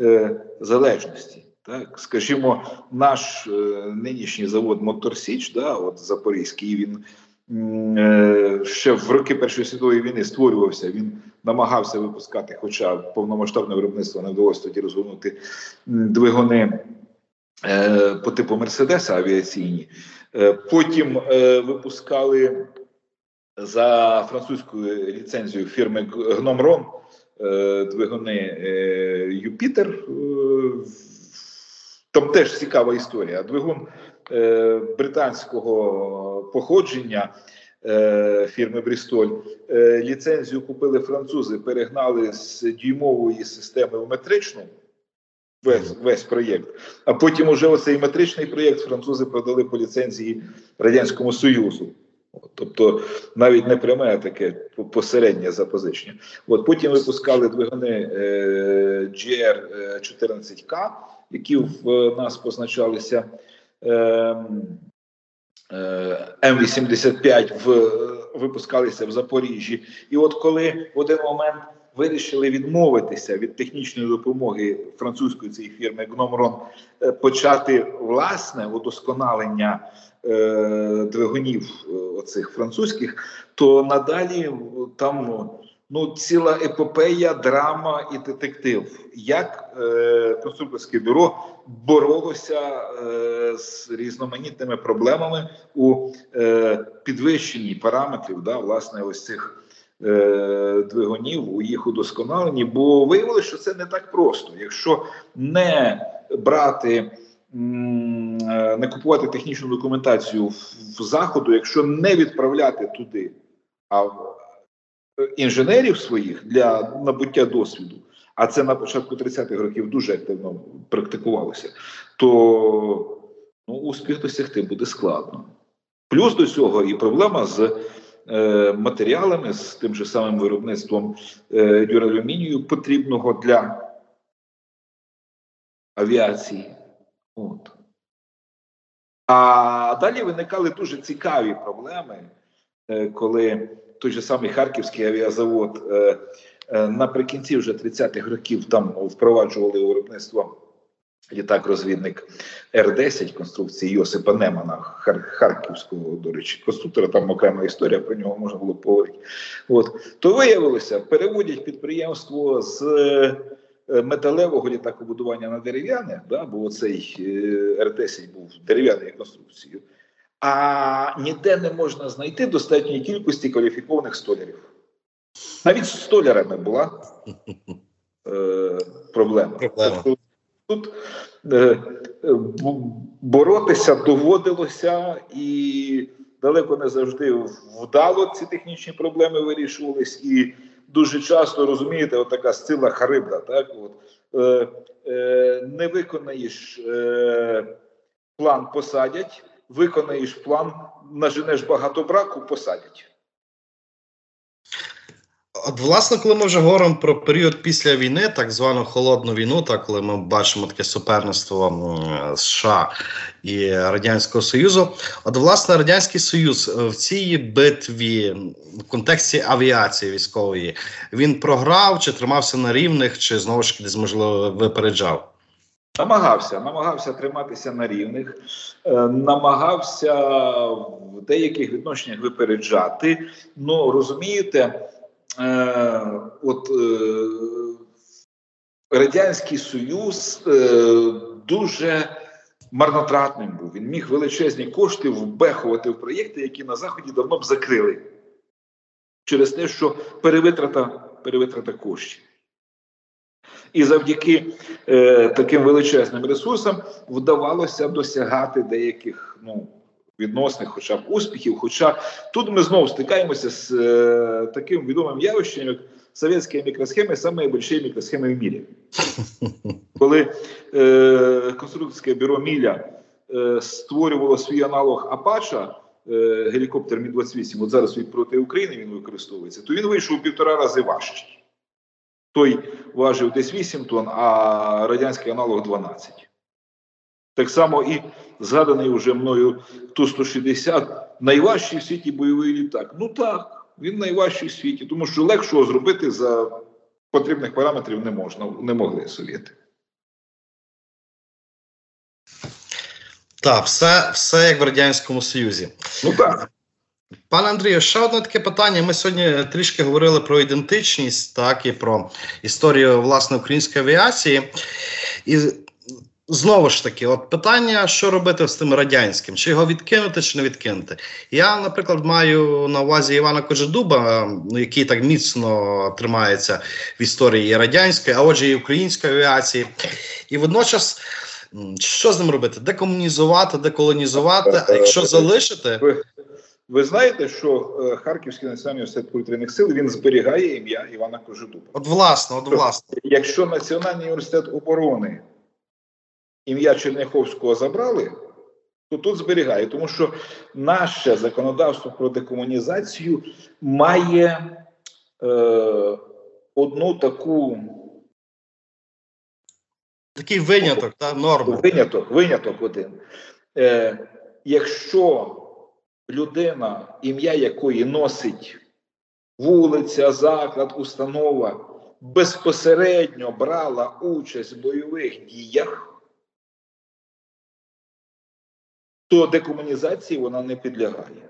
е, залежності. Так, Скажімо, наш е, нинішній завод Моторсіч, да, от Запорізький, він Е, ще в роки Першої світової війни створювався. Він намагався випускати, хоча повномасштабне виробництво не вдалося тоді розгорнути двигуни е, по типу Мерседеса авіаційні. Е, потім випускали за французькою ліцензією фірми Гномрон двигуни Юпітер. Там теж цікава історія. Двигун е, британського походження е, фірми Брістоль е, ліцензію купили французи, перегнали з дюймової системи в метричну. Весь весь проєкт. А потім уже оцей метричний проєкт французи продали по ліцензії Радянському Союзу. Тобто навіть не пряме, а таке посереднє запозичення. От Потім випускали двигуни е, GR14К які в нас позначалися е, е, М-85 в, випускалися в Запоріжжі. І от коли в один момент вирішили відмовитися від технічної допомоги французької цієї фірми Гномрон, е, почати власне удосконалення е, двигунів е, оцих французьких, то надалі там ну ціла епопея, драма і детектив. Як е, конструкторське бюро боролося е, з різноманітними проблемами у е, підвищенні параметрів, да, власне, ось цих. Е, двигунів у їх удосконаленні, бо виявилося, що це не так просто. Якщо не брати, е, не купувати технічну документацію в заходу, якщо не відправляти туди, а інженерів своїх для набуття досвіду, а це на початку 30-х років дуже активно практикувалося, то ну, успіх досягти буде складно. Плюс до цього і проблема з е, матеріалами, з тим же самим виробництвом е, дюралюмінію, потрібного для авіації. От. А далі виникали дуже цікаві проблеми, е, коли той же самий Харківський авіазавод е, е, наприкінці вже 30-х років там впроваджували виробництво літак-розвідник Р-10 конструкції Йосипа Немана, Хар харківського, до речі, конструктора, там окрема історія, про нього можна було поговорити. От. То виявилося, переводять підприємство з е, металевого літакобудування на дерев'яне, да, бо цей Р-10 був дерев'яною конструкцією а ніде не можна знайти достатньої кількості кваліфікованих столярів. Навіть з столярами була е, проблема. проблема. Тобто тут е, боротися доводилося і далеко не завжди вдало ці технічні проблеми вирішувались. І дуже часто розумієте, от така стила харибда. Так, от, е, е, не виконаєш е, план, посадять виконаєш план, наженеш багато браку, посадять. От, власне, коли ми вже говоримо про період після війни, так звану холодну війну, так коли ми бачимо таке суперництво США і Радянського Союзу, от власне Радянський Союз в цій битві в контексті авіації військової він програв чи тримався на рівних, чи знову ж десь можливо випереджав? Намагався, намагався триматися на рівних, е, намагався в деяких відношеннях випереджати. Ну розумієте, е, от е, Радянський Союз дуже марнотратним був. Він міг величезні кошти вбехувати в проєкти, які на Заході давно б закрили через те, що перевитрата, перевитрата коштів. І завдяки е, таким величезним ресурсам вдавалося досягати деяких ну, відносних, хоча б успіхів. Хоча тут ми знову стикаємося з е, таким відомим явищем, як совєтські мікросхеми, саме більші мікросхеми в мірі. Коли е, конструкторське бюро Міля е, створювало свій аналог Апача. Е, гелікоптер Мі 28 от зараз від проти України він використовується, то він вийшов півтора рази важчий. Той важив десь 8 тонн, а радянський аналог 12. Так само і згаданий уже мною Ту-160 найважчий в світі бойовий літак. Ну так, він найважчий в світі, тому що легшого зробити за потрібних параметрів не можна, не могли совєти. Так, все все як в Радянському Союзі. Ну так. Пане Андрію, ще одне таке питання. Ми сьогодні трішки говорили про ідентичність, так і про історію власне української авіації. І знову ж таки, от питання, що робити з тим радянським, чи його відкинути, чи не відкинути. Я, наприклад, маю на увазі Івана Кожедуба, який так міцно тримається в історії радянської, а отже, і української авіації. І водночас. Що з ним робити? Декомунізувати, деколонізувати, а якщо залишити, ви знаєте, що е, Харківський національний університет повітряних сил він зберігає ім'я Івана Кожедуба. От власне, от власне. Якщо Національний університет оборони ім'я Черняховського забрали, то тут зберігає, тому що наше законодавство про декомунізацію має е, одну таку. Такий виняток, та норму. Виняток, виняток один. Е, Якщо людина, ім'я якої носить вулиця, заклад, установа, безпосередньо брала участь в бойових діях, то декомунізації вона не підлягає.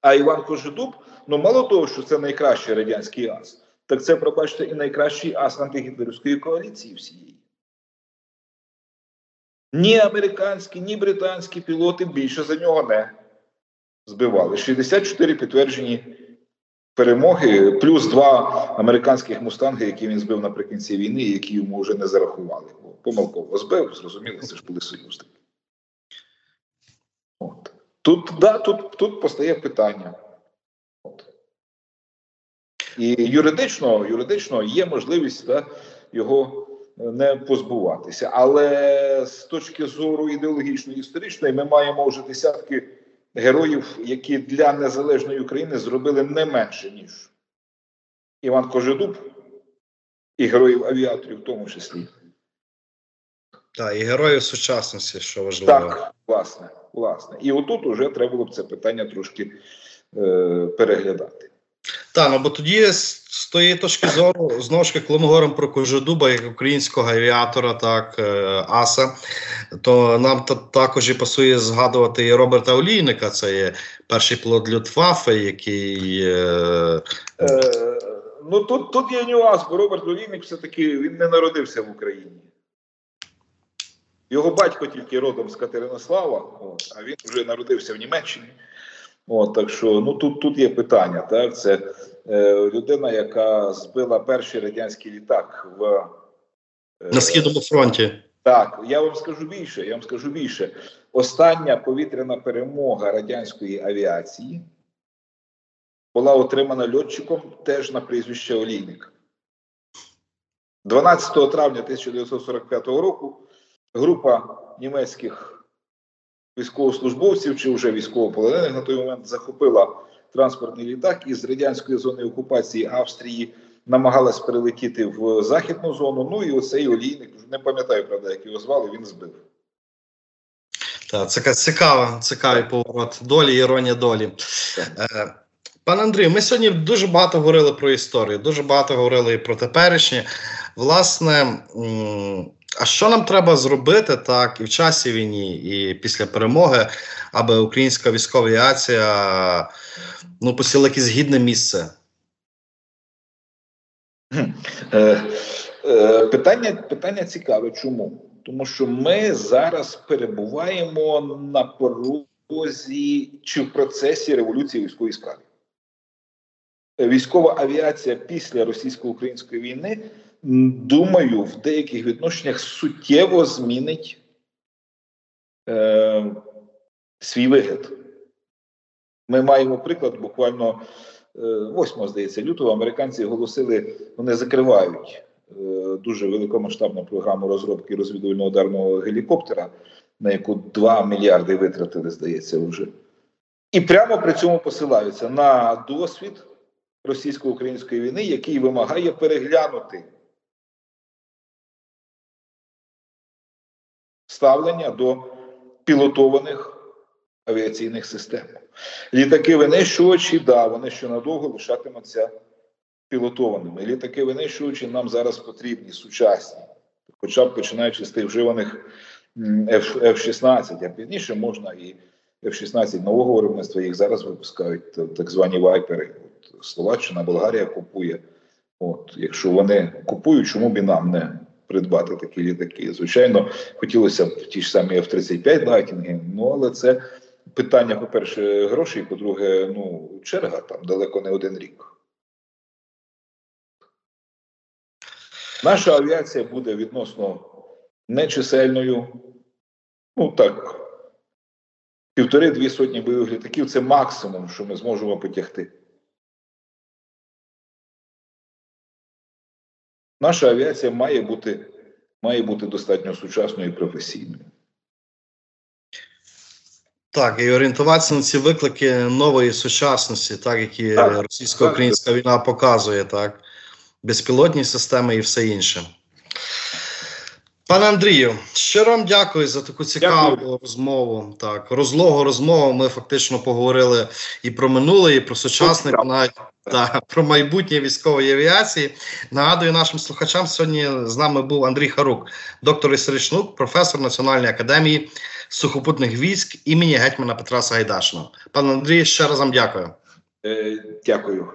А Іван Кожедуб, ну мало того, що це найкращий радянський ас, так це, пробачте, і найкращий ас антигітлерівської коаліції всієї. Ні американські, ні британські пілоти більше за нього не збивали. 64 підтверджені перемоги, плюс два американських мустанги, які він збив наприкінці війни, які йому вже не зарахували. Бо помилково збив, зрозуміло, це ж були союзники. От. Тут да, тут, тут постає питання. От. І юридично юридично є можливість да, його не позбуватися. Але з точки зору ідеологічної історичної, ми маємо вже десятки героїв, які для незалежної України зробили не менше, ніж Іван Кожедуб і героїв авіаторів в тому числі. Так, і героїв сучасності, що важливо. Так, власне, власне. І отут уже треба було б це питання трошки е, переглядати. Так, ну бо тоді з тої точки зору, знову ж таки, коли ми говоримо про Кожедуба як українського авіатора, так е, Аса, то нам також і пасує згадувати і Роберта Олійника, це є перший пілот Люфтваффе, який. Е... Е, ну тут тут є нюанс, бо Роберт Олійник все-таки він не народився в Україні. Його батько тільки родом з Катеринослава, а він вже народився в Німеччині. От, Так що ну тут тут є питання. Так? Це е, людина, яка збила перший радянський літак в е, на східному фронті. Так, я вам скажу більше. Я вам скажу більше. Остання повітряна перемога радянської авіації була отримана льотчиком теж на прізвище Олійник. 12 травня 1945 року група німецьких військовослужбовців чи вже військовополонених на той момент захопила транспортний літак із радянської зони окупації Австрії, намагалась перелетіти в західну зону. Ну і оцей олійник не пам'ятаю, правда, як його звали, він збив. Так, це цікава, цікавий поворот долі, іронія долі. Е, Пане Андрію, ми сьогодні дуже багато говорили про історію, дуже багато говорили і про теперішнє. Власне, а що нам треба зробити так і в часі війні, і після перемоги, аби українська військова авіація ну, посіла якесь гідне місце? Е, е, питання питання цікаве. Чому? Тому що ми зараз перебуваємо на порозі чи в процесі революції військової справи. Військова авіація після російсько-української війни думаю, в деяких відношеннях суттєво змінить е, свій вигляд. Ми маємо приклад буквально 8, е, здається, лютого американці оголосили, вони закривають е, дуже великомасштабну програму розробки розвідувального ударного гелікоптера, на яку 2 мільярди витратили, здається, вже. І прямо при цьому посилаються на досвід російсько-української війни, який вимагає переглянути ставлення до пілотованих авіаційних систем. Літаки винищувачі, да, вони ще надовго лишатимуться пілотованими. Літаки винищувачі нам зараз потрібні, сучасні, хоча б починаючи з тих вживаних F-16, а пізніше можна і F-16 нового виробництва, їх зараз випускають так звані вайпери. От Словаччина, Болгарія купує. От, Якщо вони купують, чому б і нам не придбати такі літаки. Звичайно, хотілося б ті ж самі F-35 лайтінги, ну але це питання, по-перше, грошей, по-друге, ну, черга там далеко не один рік. Наша авіація буде відносно нечисельною. Ну так, півтори-дві сотні бойових літаків це максимум, що ми зможемо потягти. Наша авіація має бути має бути достатньо сучасною і професійною. Так, і орієнтуватися на ці виклики нової сучасності, так які російсько-українська війна показує, так, безпілотні системи і все інше. Пане Андрію, щиро вам дякую за таку цікаву Дякую. розмову. Так, розлогу розмову. Ми фактично поговорили і про минуле, і про сучасне, навіть та, про майбутнє військової авіації. Нагадую нашим слухачам, сьогодні з нами був Андрій Харук, доктор історичних професор Національної академії сухопутних військ імені гетьмана Петра Сагайдачного. Пане Андрій, ще раз вам дякую. Е, Дякую.